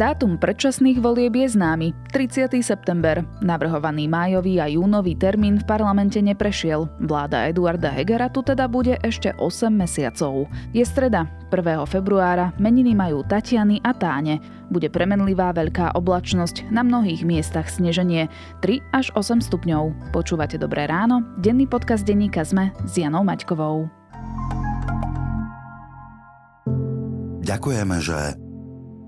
Dátum predčasných volieb je známy. 30. september. Navrhovaný májový a júnový termín v parlamente neprešiel. Vláda Eduarda Hegera tu teda bude ešte 8 mesiacov. Je streda, 1. februára, meniny majú Tatiany a Táne. Bude premenlivá veľká oblačnosť, na mnohých miestach sneženie 3 až 8 stupňov. Počúvate Dobré ráno? Denný podcast denníka ZME s Janou Maťkovou. Ďakujeme, že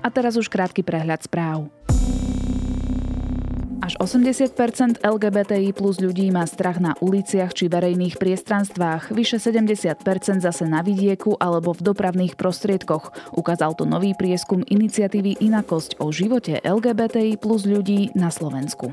A teraz už krátky prehľad správ. Až 80% LGBTI plus ľudí má strach na uliciach či verejných priestranstvách, vyše 70% zase na vidieku alebo v dopravných prostriedkoch. Ukázal to nový prieskum iniciatívy Inakosť o živote LGBTI plus ľudí na Slovensku.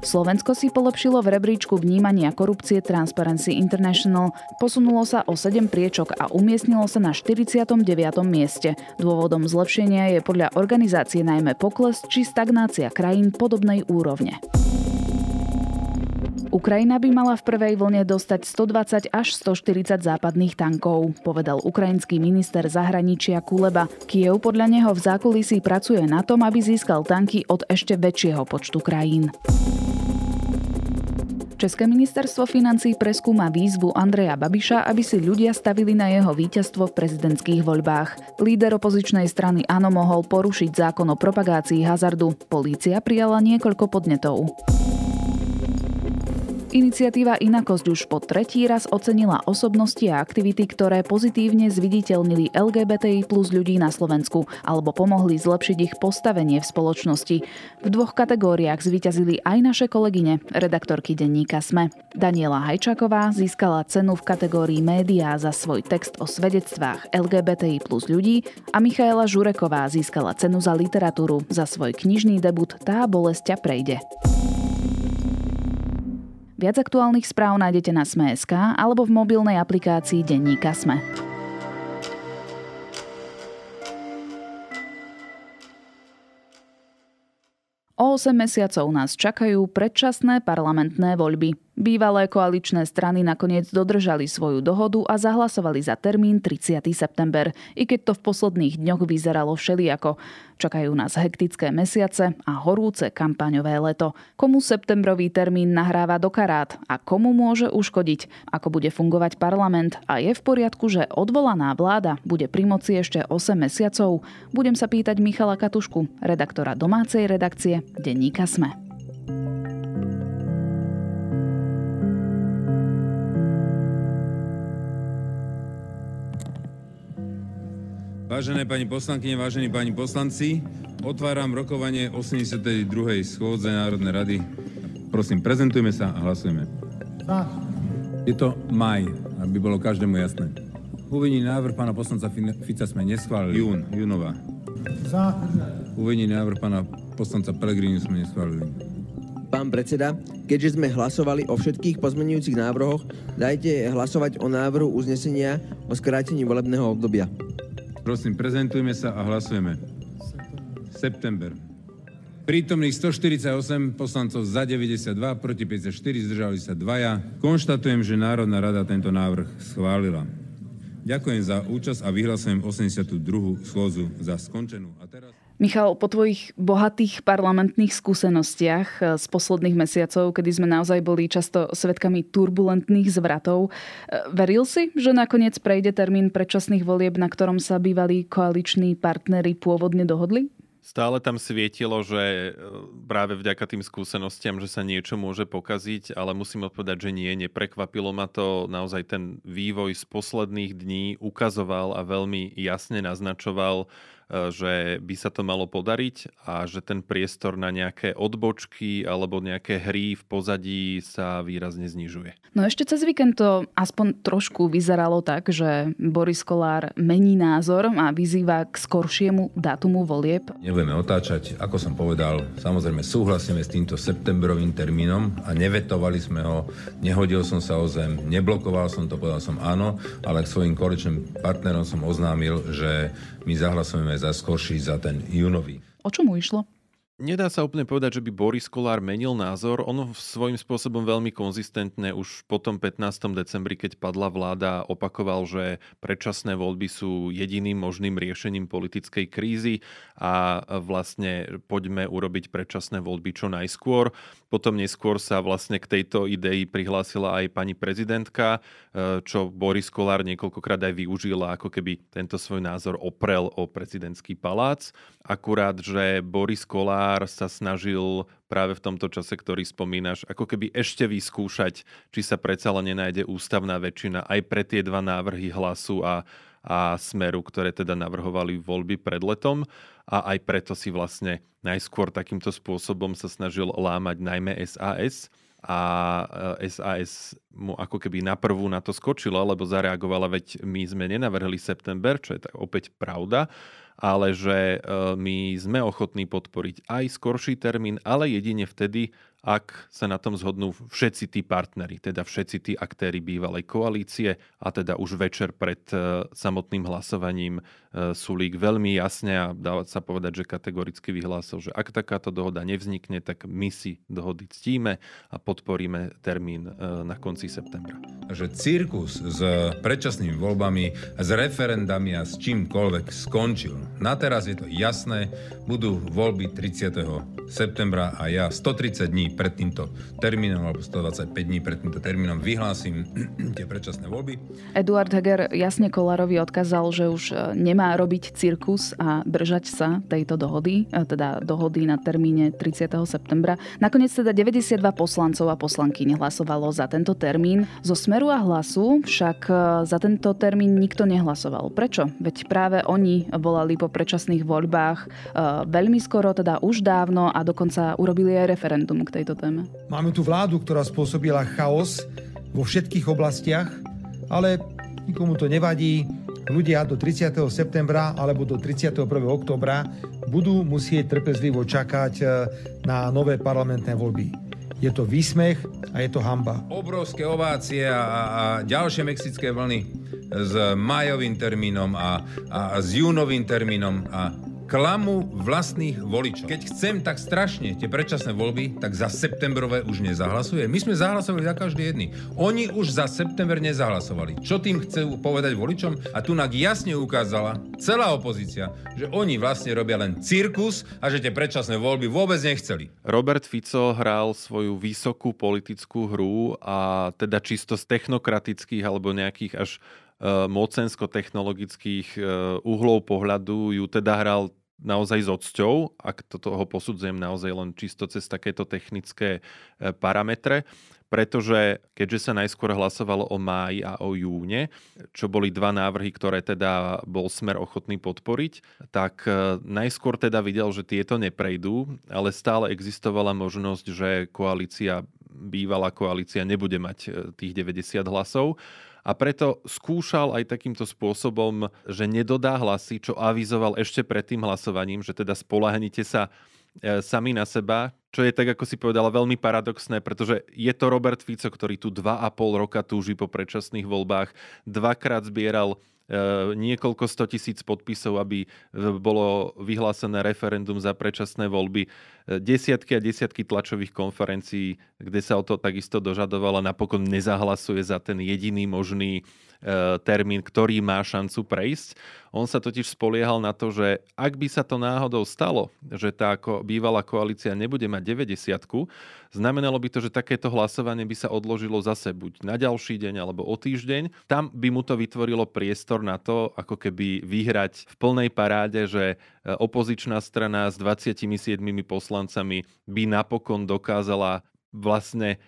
Slovensko si polepšilo v rebríčku vnímania korupcie Transparency International, posunulo sa o 7 priečok a umiestnilo sa na 49. mieste. Dôvodom zlepšenia je podľa organizácie najmä pokles či stagnácia krajín podobnej úrovne. Ukrajina by mala v prvej vlne dostať 120 až 140 západných tankov, povedal ukrajinský minister zahraničia Kuleba. Kiev podľa neho v zákulisí pracuje na tom, aby získal tanky od ešte väčšieho počtu krajín. České ministerstvo financí preskúma výzvu Andreja Babiša, aby si ľudia stavili na jeho víťazstvo v prezidentských voľbách. Líder opozičnej strany Áno mohol porušiť zákon o propagácii hazardu. Polícia prijala niekoľko podnetov. Iniciatíva Inakosť už po tretí raz ocenila osobnosti a aktivity, ktoré pozitívne zviditeľnili LGBTI plus ľudí na Slovensku alebo pomohli zlepšiť ich postavenie v spoločnosti. V dvoch kategóriách zvíťazili aj naše kolegyne, redaktorky denníka SME. Daniela Hajčaková získala cenu v kategórii médiá za svoj text o svedectvách LGBTI plus ľudí a Michaela Žureková získala cenu za literatúru za svoj knižný debut Tá bolesť prejde. Viac aktuálnych správ nájdete na Sme.sk alebo v mobilnej aplikácii Denníka Sme. O 8 mesiacov nás čakajú predčasné parlamentné voľby. Bývalé koaličné strany nakoniec dodržali svoju dohodu a zahlasovali za termín 30. september, i keď to v posledných dňoch vyzeralo všelijako. Čakajú nás hektické mesiace a horúce kampaňové leto. Komu septembrový termín nahráva do karát a komu môže uškodiť, ako bude fungovať parlament a je v poriadku, že odvolaná vláda bude pri moci ešte 8 mesiacov? Budem sa pýtať Michala Katušku, redaktora domácej redakcie Denníka Sme. Vážené pani poslankyne, vážení pani poslanci, otváram rokovanie 82. schôdze Národnej rady. Prosím, prezentujme sa a hlasujeme. Je to maj, aby bolo každému jasné. Uvedený návrh pána poslanca Fica sme neschválili. Jún, júnová. Za. Uvedený návrh pána poslanca Pelegrini sme neschválili. Pán predseda, keďže sme hlasovali o všetkých pozmenujúcich návrhoch, dajte hlasovať o návrhu uznesenia o skrátení volebného obdobia. Prosím, prezentujme sa a hlasujeme. September. Prítomných 148 poslancov za 92, proti 54, zdržali sa dvaja. Konštatujem, že Národná rada tento návrh schválila. Ďakujem za účasť a vyhlasujem 82. schôzu za skončenú. A teraz... Michal, po tvojich bohatých parlamentných skúsenostiach eh, z posledných mesiacov, kedy sme naozaj boli často svetkami turbulentných zvratov, eh, veril si, že nakoniec prejde termín predčasných volieb, na ktorom sa bývalí koaliční partnery pôvodne dohodli? Stále tam svietilo, že eh, práve vďaka tým skúsenostiam, že sa niečo môže pokaziť, ale musím odpovedať, že nie, neprekvapilo ma to. Naozaj ten vývoj z posledných dní ukazoval a veľmi jasne naznačoval, že by sa to malo podariť a že ten priestor na nejaké odbočky alebo nejaké hry v pozadí sa výrazne znižuje. No ešte cez víkend to aspoň trošku vyzeralo tak, že Boris Kolár mení názor a vyzýva k skoršiemu dátumu volieb. Nebudeme otáčať, ako som povedal, samozrejme súhlasíme s týmto septembrovým termínom a nevetovali sme ho, nehodil som sa o zem, neblokoval som to, povedal som áno, ale k svojim koaličným partnerom som oznámil, že my zahlasujeme za skorší, za ten júnový. O čom mu išlo? Nedá sa úplne povedať, že by Boris Kolár menil názor. On svojím spôsobom veľmi konzistentne už po tom 15. decembri, keď padla vláda, opakoval, že predčasné voľby sú jediným možným riešením politickej krízy a vlastne poďme urobiť predčasné voľby čo najskôr. Potom neskôr sa vlastne k tejto idei prihlásila aj pani prezidentka, e, čo Boris Kolár niekoľkokrát aj využila, ako keby tento svoj názor oprel o prezidentský palác. Akurát, že Boris Kolár sa snažil práve v tomto čase, ktorý spomínaš, ako keby ešte vyskúšať, či sa predsa len nenájde ústavná väčšina aj pre tie dva návrhy hlasu a, a smeru, ktoré teda navrhovali voľby pred letom. A aj preto si vlastne najskôr takýmto spôsobom sa snažil lámať najmä SAS a SAS e, mu ako keby na prvú na to skočilo, lebo zareagovala, veď my sme nenavrhli september, čo je tak opäť pravda, ale že e, my sme ochotní podporiť aj skorší termín, ale jedine vtedy, ak sa na tom zhodnú všetci tí partnery, teda všetci tí aktéry bývalej koalície a teda už večer pred e, samotným hlasovaním e, Sulík veľmi jasne a dá sa povedať, že kategoricky vyhlásil, že ak takáto dohoda nevznikne, tak my si dohody ctíme a podporíme termín na konci septembra. Že cirkus s predčasnými voľbami, s referendami a s čímkoľvek skončil. Na teraz je to jasné, budú voľby 30. septembra a ja 130 dní pred týmto termínom, alebo 125 dní pred týmto termínom vyhlásim tie predčasné voľby. Eduard Heger jasne Kolárovi odkázal, že už e, nemá robiť cirkus a držať sa tejto dohody, e, teda dohody na termíne 30. septembra. Nakoniec teda 92 poslancov a poslanky nehlasovalo za tento termín. Zo Smeru a Hlasu však e, za tento termín nikto nehlasoval. Prečo? Veď práve oni volali po predčasných voľbách veľmi skoro, teda už dávno a dokonca urobili aj referendum k tejto téme? Máme tu vládu, ktorá spôsobila chaos vo všetkých oblastiach, ale nikomu to nevadí. Ľudia do 30. septembra alebo do 31. oktobra budú musieť trpezlivo čakať e, na nové parlamentné voľby. Je to výsmech a je to hamba. Obrovské ovácie a, a ďalšie mexické vlny s majovým termínom a, a s júnovým termínom a klamu vlastných voličov. Keď chcem tak strašne tie predčasné voľby, tak za septembrové už nezahlasuje. My sme zahlasovali za každý jedný. Oni už za september nezahlasovali. Čo tým chcú povedať voličom? A tu nak jasne ukázala celá opozícia, že oni vlastne robia len cirkus a že tie predčasné voľby vôbec nechceli. Robert Fico hral svoju vysokú politickú hru a teda čisto z technokratických alebo nejakých až e, mocensko-technologických e, uhlov pohľadu ju teda hral naozaj s odsťou, ak to toho posudzujem naozaj len čisto cez takéto technické e, parametre, pretože keďže sa najskôr hlasovalo o máji a o júne, čo boli dva návrhy, ktoré teda bol smer ochotný podporiť, tak e, najskôr teda videl, že tieto neprejdú, ale stále existovala možnosť, že koalícia, bývalá koalícia nebude mať e, tých 90 hlasov. A preto skúšal aj takýmto spôsobom, že nedodá hlasy, čo avizoval ešte pred tým hlasovaním, že teda spolahnite sa e, sami na seba, čo je tak, ako si povedala, veľmi paradoxné, pretože je to Robert Fico, ktorý tu dva a pol roka túži po predčasných voľbách, dvakrát zbieral niekoľko sto tisíc podpisov, aby e, bolo vyhlásené referendum za predčasné voľby. Desiatky a desiatky tlačových konferencií, kde sa o to takisto dožadovala, napokon nezahlasuje za ten jediný možný termín, ktorý má šancu prejsť. On sa totiž spoliehal na to, že ak by sa to náhodou stalo, že tá bývalá koalícia nebude mať 90 znamenalo by to, že takéto hlasovanie by sa odložilo zase buď na ďalší deň alebo o týždeň. Tam by mu to vytvorilo priestor na to, ako keby vyhrať v plnej paráde, že e, opozičná strana s 27 poslancami by napokon dokázala vlastne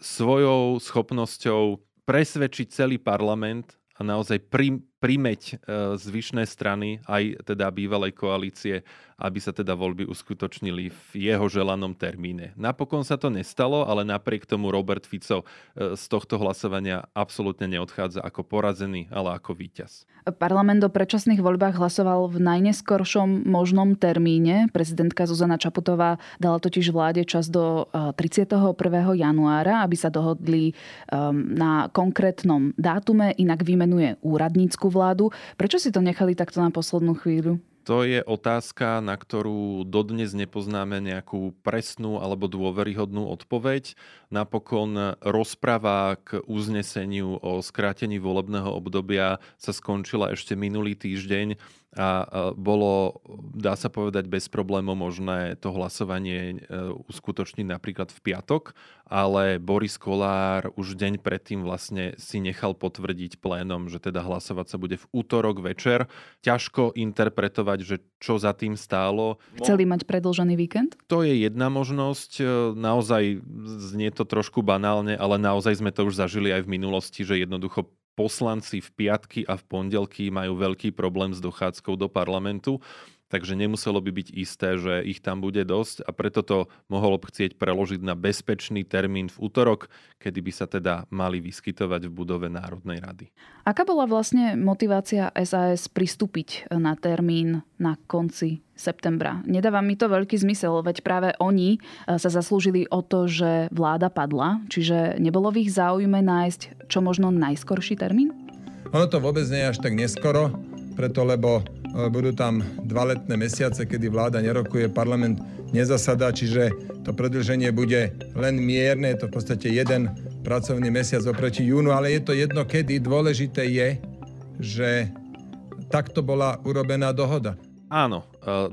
svojou schopnosťou presvedčiť celý parlament a naozaj pri, primeť zvyšné strany, aj teda bývalej koalície, aby sa teda voľby uskutočnili v jeho želanom termíne. Napokon sa to nestalo, ale napriek tomu Robert Fico e, z tohto hlasovania absolútne neodchádza ako porazený, ale ako víťaz. Parlament o predčasných voľbách hlasoval v najneskoršom možnom termíne. Prezidentka Zuzana Čaputová dala totiž vláde čas do 31. E, januára, aby sa dohodli na konkrétnom dátume, inak vymenuje úradnícku vládu. Prečo si to nechali takto na poslednú chvíľu? To je otázka, na ktorú dodnes nepoznáme nejakú presnú alebo dôveryhodnú odpoveď. Napokon rozpráva k uzneseniu o skrátení volebného obdobia sa skončila ešte minulý týždeň a bolo, dá sa povedať, bez problémov možné to hlasovanie e, uskutočniť napríklad v piatok, ale Boris Kolár už deň predtým vlastne si nechal potvrdiť plénom, že teda hlasovať sa bude v útorok večer. Ťažko interpretovať, že čo za tým stálo. Chceli mať predlžený víkend? To je jedna možnosť. E, naozaj znie to trošku banálne, ale naozaj sme to už zažili aj v minulosti, že jednoducho poslanci v piatky a v pondelky majú veľký problém s dochádzkou do parlamentu, takže nemuselo by byť isté, že ich tam bude dosť a preto to mohol chcieť preložiť na bezpečný termín v útorok, kedy by sa teda mali vyskytovať v budove Národnej rady. Aká bola vlastne motivácia SAS pristúpiť na termín na konci septembra? Nedáva mi to veľký zmysel, veď práve oni eh, sa zaslúžili o to, že vláda padla, čiže nebolo v ich záujme nájsť čo možno najskorší termín? Ono to vôbec nie je až tak neskoro, preto lebo budú tam dva letné mesiace, kedy vláda nerokuje, parlament nezasadá, čiže to predlženie bude len mierne, je to v podstate jeden pracovný mesiac oproti júnu, ale je to jedno kedy. Dôležité je, že takto bola urobená dohoda. Áno,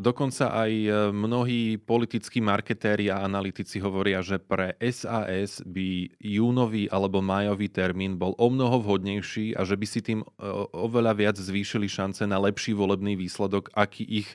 dokonca aj e, mnohí politickí marketéri a analytici hovoria, že pre SAS by júnový alebo májový termín bol o mnoho vhodnejší a že by si tým e, oveľa viac zvýšili šance na lepší volebný výsledok, aký ich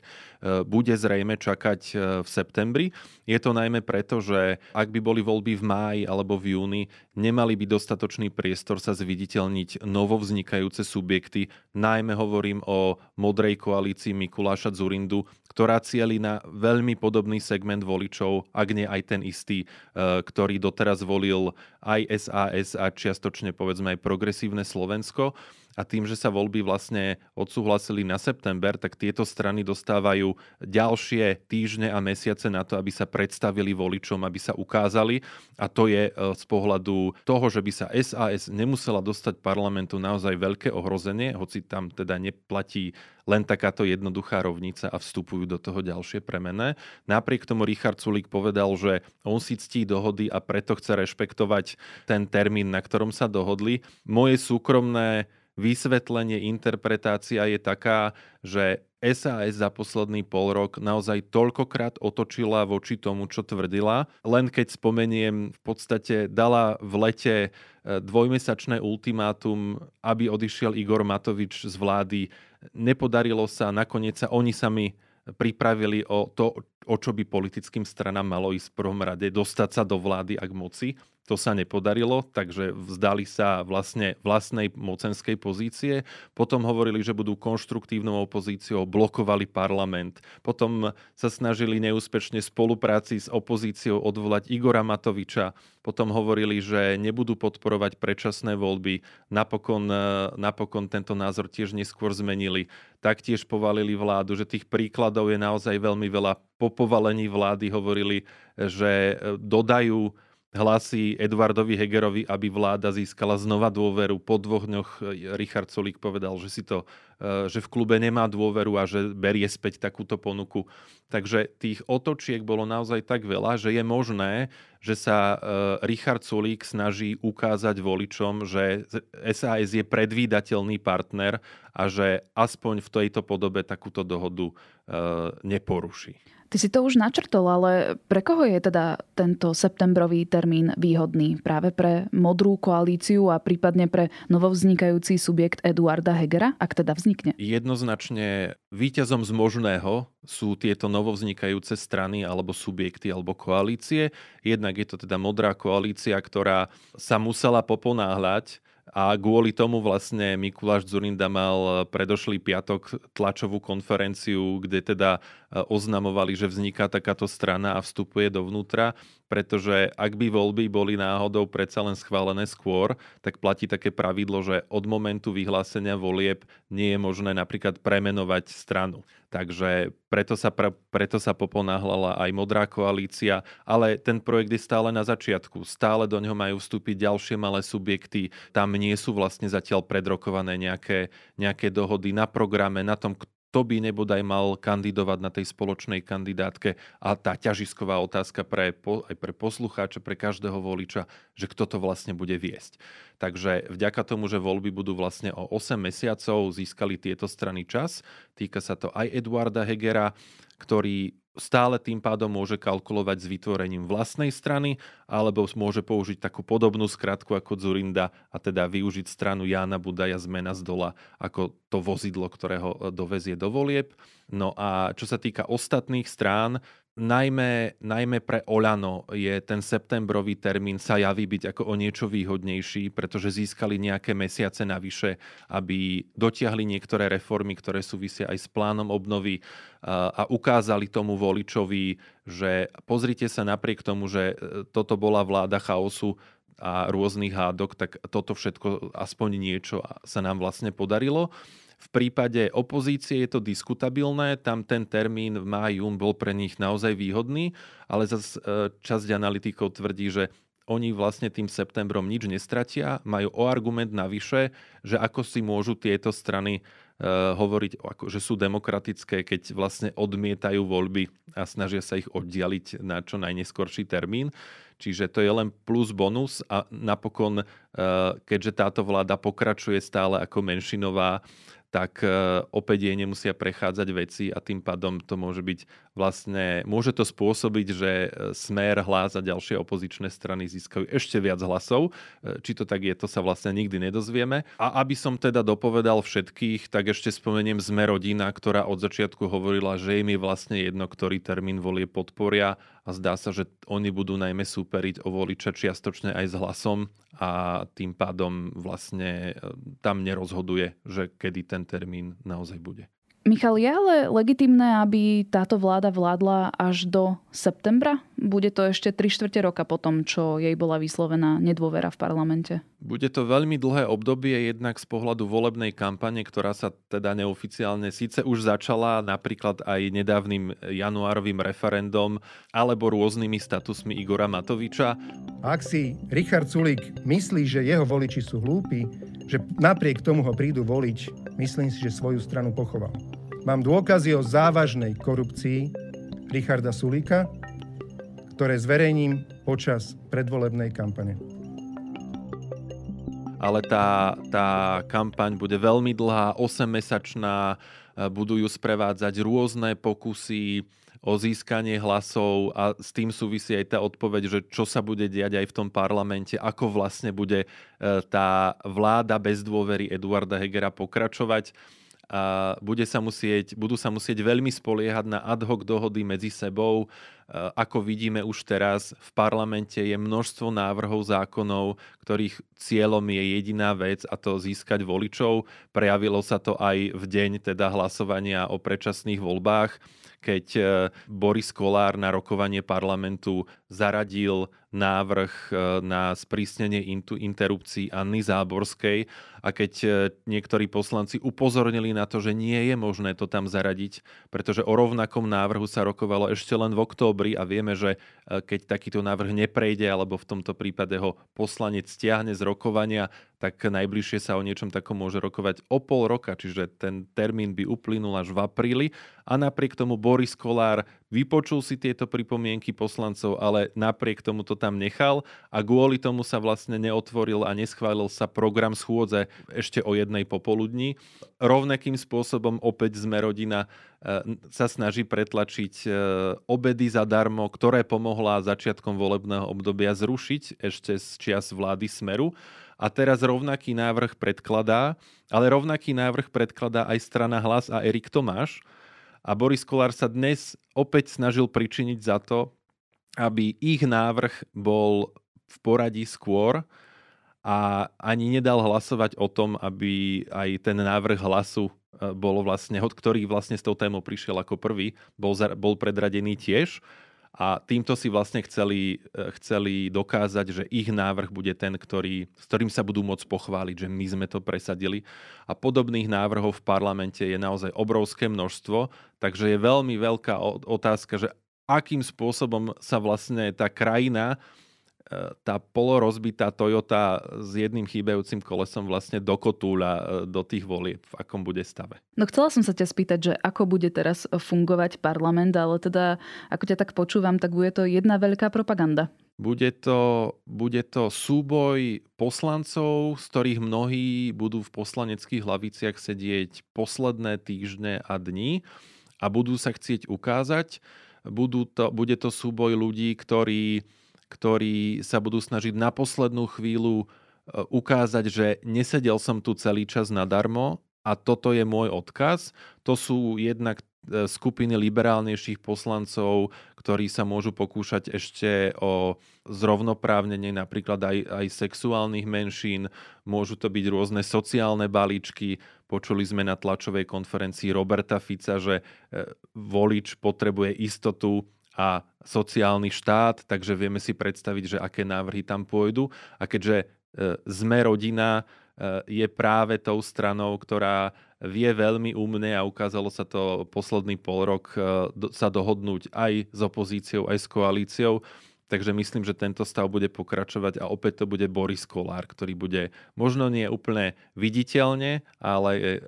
bude zrejme čakať v septembri. Je to najmä preto, že ak by boli voľby v máji alebo v júni, nemali by dostatočný priestor sa zviditeľniť novovznikajúce subjekty. Najmä hovorím o modrej koalícii Mikuláša Zurindu, ktorá cieli na veľmi podobný segment voličov, ak nie aj ten istý, e, ktorý doteraz volil aj SAS a čiastočne povedzme aj progresívne Slovensko a tým, že sa voľby vlastne odsúhlasili na september, tak tieto strany dostávajú ďalšie týždne a mesiace na to, aby sa predstavili voličom, aby sa ukázali. A to je e, z pohľadu toho, že by sa SAS nemusela dostať parlamentu naozaj veľké ohrozenie, hoci tam teda neplatí len takáto jednoduchá rovnica a vstupujú do toho ďalšie premené. Napriek tomu Richard Sulik povedal, že on si ctí dohody a preto chce rešpektovať ten termín, na ktorom sa dohodli. Moje súkromné vysvetlenie, interpretácia je taká, že SAS za posledný pol rok naozaj toľkokrát otočila voči tomu, čo tvrdila. Len keď spomeniem, v podstate dala v lete e, dvojmesačné ultimátum, aby odišiel Igor Matovič z vlády. Nepodarilo sa, nakoniec sa oni sami pripravili o to, o čo by politickým stranám malo ísť v prvom rade, dostať sa do vlády ak moci. To sa nepodarilo, takže vzdali sa vlastne vlastnej mocenskej pozície. Potom hovorili, že budú konštruktívnou opozíciou, blokovali parlament. Potom sa snažili neúspešne spolupráci s opozíciou odvolať Igora Matoviča. Potom hovorili, že nebudú podporovať predčasné voľby. Napokon, napokon tento názor tiež neskôr zmenili. Taktiež povalili vládu, že tých príkladov je naozaj veľmi veľa. Po povalení vlády hovorili, že dodajú hlasy Eduardovi Hegerovi, aby vláda získala znova dôveru. Po dvoch dňoch e, Richard Solík povedal, že, si to, e, že v klube nemá dôveru a že berie späť takúto ponuku. Takže tých otočiek bolo naozaj tak veľa, že je možné, že sa e, Richard Solík snaží ukázať voličom, že SAS je predvídateľný partner a že aspoň v tejto podobe takúto dohodu neporuší. Ty si to už načrtol, ale pre koho je teda tento septembrový termín výhodný? Práve pre modrú koalíciu a prípadne pre novovznikajúci subjekt Eduarda Hegera, ak teda vznikne? Jednoznačne víťazom z možného sú tieto novovznikajúce strany alebo subjekty alebo koalície. Jednak je to teda modrá koalícia, ktorá sa musela poponáhľať A kvôli tomu vlastne Mikuláš Zurinda mal predošlý piatok tlačovú konferenciu, kde teda oznamovali, že vzniká takáto strana a vstupuje dovnútra pretože ak by voľby boli náhodou predsa len schválené skôr, tak platí také pravidlo, že od momentu vyhlásenia volieb nie je možné napríklad premenovať stranu. Takže preto sa, pre, preto sa poponáhlala aj Modrá koalícia, ale ten projekt je stále na začiatku. Stále do ňoho majú vstúpiť ďalšie malé subjekty. Tam nie sú vlastne zatiaľ predrokované nejaké, nejaké dohody na programe, na tom, kto by nebodaj mal kandidovať na tej spoločnej kandidátke a tá ťažisková otázka pre, aj pre poslucháča, pre každého voliča, že kto to vlastne bude viesť. Takže vďaka tomu, že voľby budú vlastne o 8 mesiacov, získali tieto strany čas. Týka sa to aj Eduarda Hegera, ktorý stále tým pádom môže kalkulovať s vytvorením vlastnej strany, alebo môže použiť takú podobnú skratku ako Zurinda a teda využiť stranu Jána Budaja zmena z dola ako to vozidlo, ktorého dovezie do volieb. No a čo sa týka ostatných strán, najmä, najmä pre Olano je ten septembrový termín sa javí byť ako o niečo výhodnejší, pretože získali nejaké mesiace navyše, aby dotiahli niektoré reformy, ktoré súvisia aj s plánom obnovy a ukázali tomu voličovi, že pozrite sa napriek tomu, že e, toto bola vláda chaosu, a rôznych hádok, tak toto všetko, aspoň niečo sa nám vlastne podarilo. V prípade opozície je to diskutabilné, tam ten termín v máji bol pre nich naozaj výhodný, ale zase časť analytikov tvrdí, že oni vlastne tým septembrom nič nestratia, majú o argument navyše, že ako si môžu tieto strany uh, hovoriť, že sú demokratické, keď vlastne odmietajú voľby a snažia sa ich oddialiť na čo najneskorší termín. Čiže to je len plus bonus a napokon, uh, keďže táto vláda pokračuje stále ako menšinová, tak e, opäť jej nemusia prechádzať veci a tým pádom to môže byť vlastne, môže to spôsobiť, že e, Smer, Hlas a ďalšie opozičné strany získajú ešte viac hlasov. E, či to tak je, to sa vlastne nikdy nedozvieme. A aby som teda dopovedal všetkých, tak ešte spomeniem Sme rodina, ktorá od začiatku hovorila, že im je vlastne jedno, ktorý termín volie podporia a zdá sa, že oni budú najmä súperiť o voliča čiastočne aj s hlasom a tým pádom vlastne tam nerozhoduje, že kedy ten termín naozaj bude. Michal, je ale legitimné, aby táto vláda vládla až do septembra? Bude to ešte 3 štvrte roka po tom, čo jej bola vyslovená nedôvera v parlamente? Bude to veľmi dlhé obdobie, jednak z pohľadu volebnej kampane, ktorá sa teda neoficiálne síce už začala napríklad aj nedávnym januárovým referendum alebo rôznymi statusmi Igora Matoviča. Ak si Richard Sulik myslí, že jeho voliči sú hlúpi, že napriek tomu ho prídu voliť, myslím si, že svoju stranu pochoval. Mám dôkazy o závažnej korupcii Richarda Sulíka, ktoré zverejním počas predvolebnej kampane. Ale tá, tá kampaň bude veľmi dlhá, 8-mesačná, budú ju sprevádzať rôzne pokusy o získanie hlasov a s tým súvisí aj tá odpoveď, že čo sa bude diať aj v tom parlamente, ako vlastne bude e, tá vláda bez dôvery Eduarda Hegera pokračovať a bude sa musieť, budú sa musieť veľmi spoliehať na ad hoc dohody medzi sebou. Ako vidíme už teraz, v parlamente je množstvo návrhov zákonov, ktorých cieľom je jediná vec a to získať voličov. Prejavilo sa to aj v deň teda hlasovania o predčasných voľbách keď e, Boris Kolár na rokovanie parlamentu zaradil návrh e, na sprísnenie interrupcií Anny Záborskej. A keď e, niektorí poslanci upozornili na to, že nie je možné to tam zaradiť, pretože o rovnakom návrhu sa rokovalo ešte len v októbri a vieme, že keď takýto návrh neprejde alebo v tomto prípade ho poslanec stiahne z rokovania, tak najbližšie sa o niečom takom môže rokovať o pol roka, čiže ten termín by uplynul až v apríli. A napriek tomu Boris Kolár vypočul si tieto pripomienky poslancov, ale napriek tomu to tam nechal a kvôli tomu sa vlastne neotvoril a neschválil sa program schôdze ešte o jednej popoludní. Rovnakým spôsobom opäť sme rodina e, sa snaží pretlačiť e, obedy zadarmo, ktoré pomohla začiatkom volebného obdobia zrušiť ešte z čias vlády Smeru a teraz rovnaký návrh predkladá, ale rovnaký návrh predkladá aj strana Hlas a Erik Tomáš. A Boris Kolár sa dnes opäť snažil pričiniť za to, aby ich návrh bol v poradí skôr a ani nedal hlasovať o tom, aby aj ten návrh hlasu e, bolo vlastne, ktorý vlastne s tou témou prišiel ako prvý, bol, bol predradený tiež. A týmto si vlastne chceli, e, chceli dokázať, že ich návrh bude ten, ktorý, s ktorým sa budú môcť pochváliť, že my sme to presadili. A podobných návrhov v parlamente je naozaj obrovské množstvo, takže je veľmi veľká otázka, že akým spôsobom sa vlastne tá krajina tá polorozbitá Toyota s jedným chýbajúcim kolesom vlastne dokotúľa e, do tých volieb, v akom bude stave. No chcela som sa ťa spýtať, že ako bude teraz fungovať parlament, ale teda ako ťa tak počúvam, tak bude to jedna veľká propaganda. Bude to, bude to súboj poslancov, z ktorých mnohí budú v poslaneckých hlaviciach sedieť posledné týždne a dni a budú sa chcieť ukázať. Budú to, bude to súboj ľudí, ktorí ktorí sa budú snažiť na poslednú chvíľu e, ukázať, že nesedel som tu celý čas nadarmo a toto je môj odkaz. To sú jednak e, skupiny liberálnejších poslancov, ktorí sa môžu pokúšať ešte o zrovnoprávnenie napríklad aj, aj sexuálnych menšín, môžu to byť rôzne sociálne balíčky. Počuli sme na tlačovej konferencii Roberta Fica, že e, volič potrebuje istotu a sociálny štát, takže vieme si predstaviť, že aké návrhy tam pôjdu. A keďže e, sme rodina, e, je práve tou stranou, ktorá vie veľmi umne a ukázalo sa to posledný pol rok e, sa dohodnúť aj s opozíciou, aj s koalíciou. Takže myslím, že tento stav bude pokračovať a opäť to bude Boris Kolár, ktorý bude možno nie úplne viditeľne, ale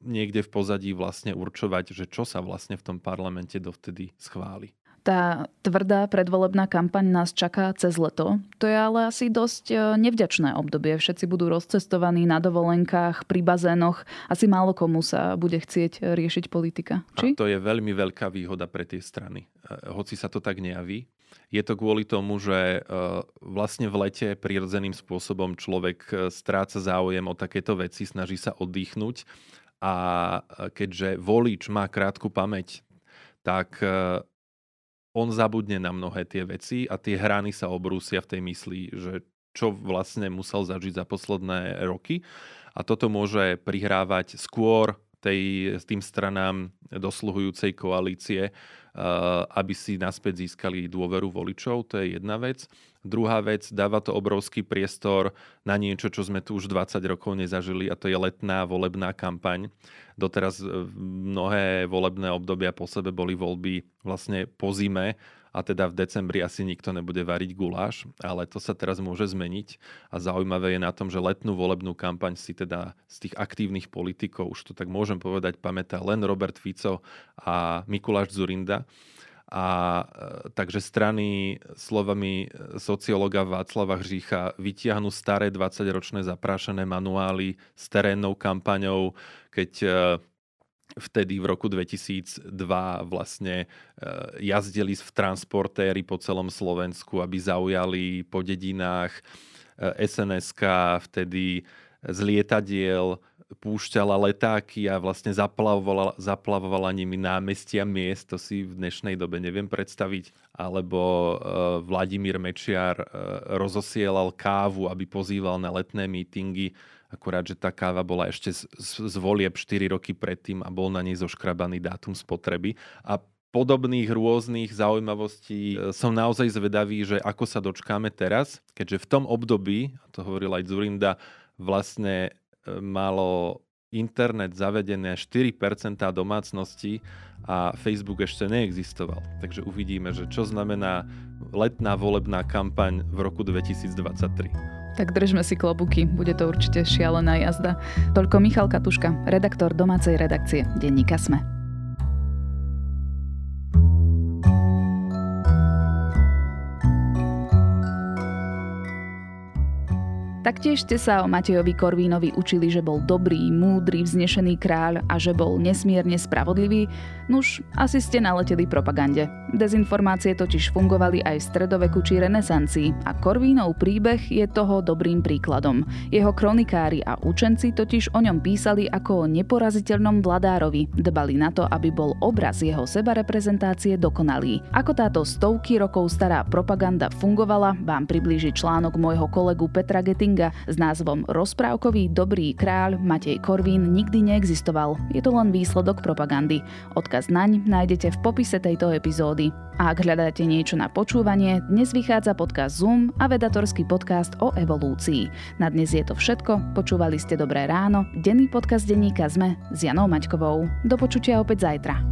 niekde v pozadí vlastne určovať, že čo sa vlastne v tom parlamente dovtedy schváli. Tá tvrdá predvolebná kampaň nás čaká cez leto. To je ale asi dosť e, nevďačné obdobie. Všetci budú rozcestovaní na dovolenkách, pri bazénoch. Asi málo komu sa bude chcieť riešiť politika. Či? A to je veľmi veľká výhoda pre tie strany. E, hoci sa to tak nejaví. Je to kvôli tomu, že e, vlastne v lete prirodzeným spôsobom človek stráca záujem o takéto veci, snaží sa oddychnúť a keďže volič má krátku pamäť, tak on zabudne na mnohé tie veci a tie hrany sa obrúsia v tej mysli, že čo vlastne musel zažiť za posledné roky. A toto môže prihrávať skôr tej, tým stranám dosluhujúcej koalície, aby si naspäť získali dôveru voličov. To je jedna vec. Druhá vec, dáva to obrovský priestor na niečo, čo sme tu už 20 rokov nezažili a to je letná volebná kampaň. Doteraz e, mnohé volebné obdobia po sebe boli voľby vlastne po zime a teda v decembri asi nikto nebude variť guláš, ale to sa teraz môže zmeniť a zaujímavé je na tom, že letnú volebnú kampaň si teda z tých aktívnych politikov, už to tak môžem povedať, pamätá len Robert Fico a Mikuláš Zurinda a e, takže strany slovami sociologa Václava Hřícha vytiahnu staré 20-ročné zaprášené manuály s terénnou kampaňou, keď e, vtedy v roku 2002 vlastne e, jazdili v transportéry po celom Slovensku, aby zaujali po dedinách SNSK, vtedy z lietadiel púšťala letáky a vlastne zaplavovala, zaplavovala nimi námestia miest, to si v dnešnej dobe neviem predstaviť. Alebo uh, Vladimír Mečiar uh, rozosielal kávu, aby pozýval na letné mítingy, akurát, že tá káva bola ešte z, z, z volieb 4 roky predtým a bol na nej zoškrabaný dátum spotreby. A podobných rôznych zaujímavostí e, som naozaj zvedavý, že ako sa dočkáme teraz, keďže v tom období, a to hovoril aj Zurinda, vlastne malo internet zavedené 4% domácností a Facebook ešte neexistoval. Takže uvidíme, že čo znamená letná volebná kampaň v roku 2023. Tak držme si klobuky, bude to určite šialená jazda. Toľko Michal Katuška, redaktor domácej redakcie Denníka Sme. Taktiež ste sa o Matejovi Korvínovi učili, že bol dobrý, múdry, vznešený kráľ a že bol nesmierne spravodlivý. Nuž, asi ste naleteli propagande. Dezinformácie totiž fungovali aj v stredoveku či renesancii a Korvínov príbeh je toho dobrým príkladom. Jeho kronikári a učenci totiž o ňom písali ako o neporaziteľnom vladárovi, dbali na to, aby bol obraz jeho sebareprezentácie dokonalý. Ako táto stovky rokov stará propaganda fungovala, vám priblíži článok môjho kolegu Petra Gettinga s názvom Rozprávkový dobrý kráľ Matej Korvín nikdy neexistoval. Je to len výsledok propagandy. Odkaz naň nájdete v popise tejto epizódy. A ak hľadáte niečo na počúvanie, dnes vychádza podcast Zoom a vedatorský podcast o evolúcii. Na dnes je to všetko, počúvali ste Dobré ráno, denný podcast denníka ZME s Janou Maťkovou. Do počutia opäť zajtra.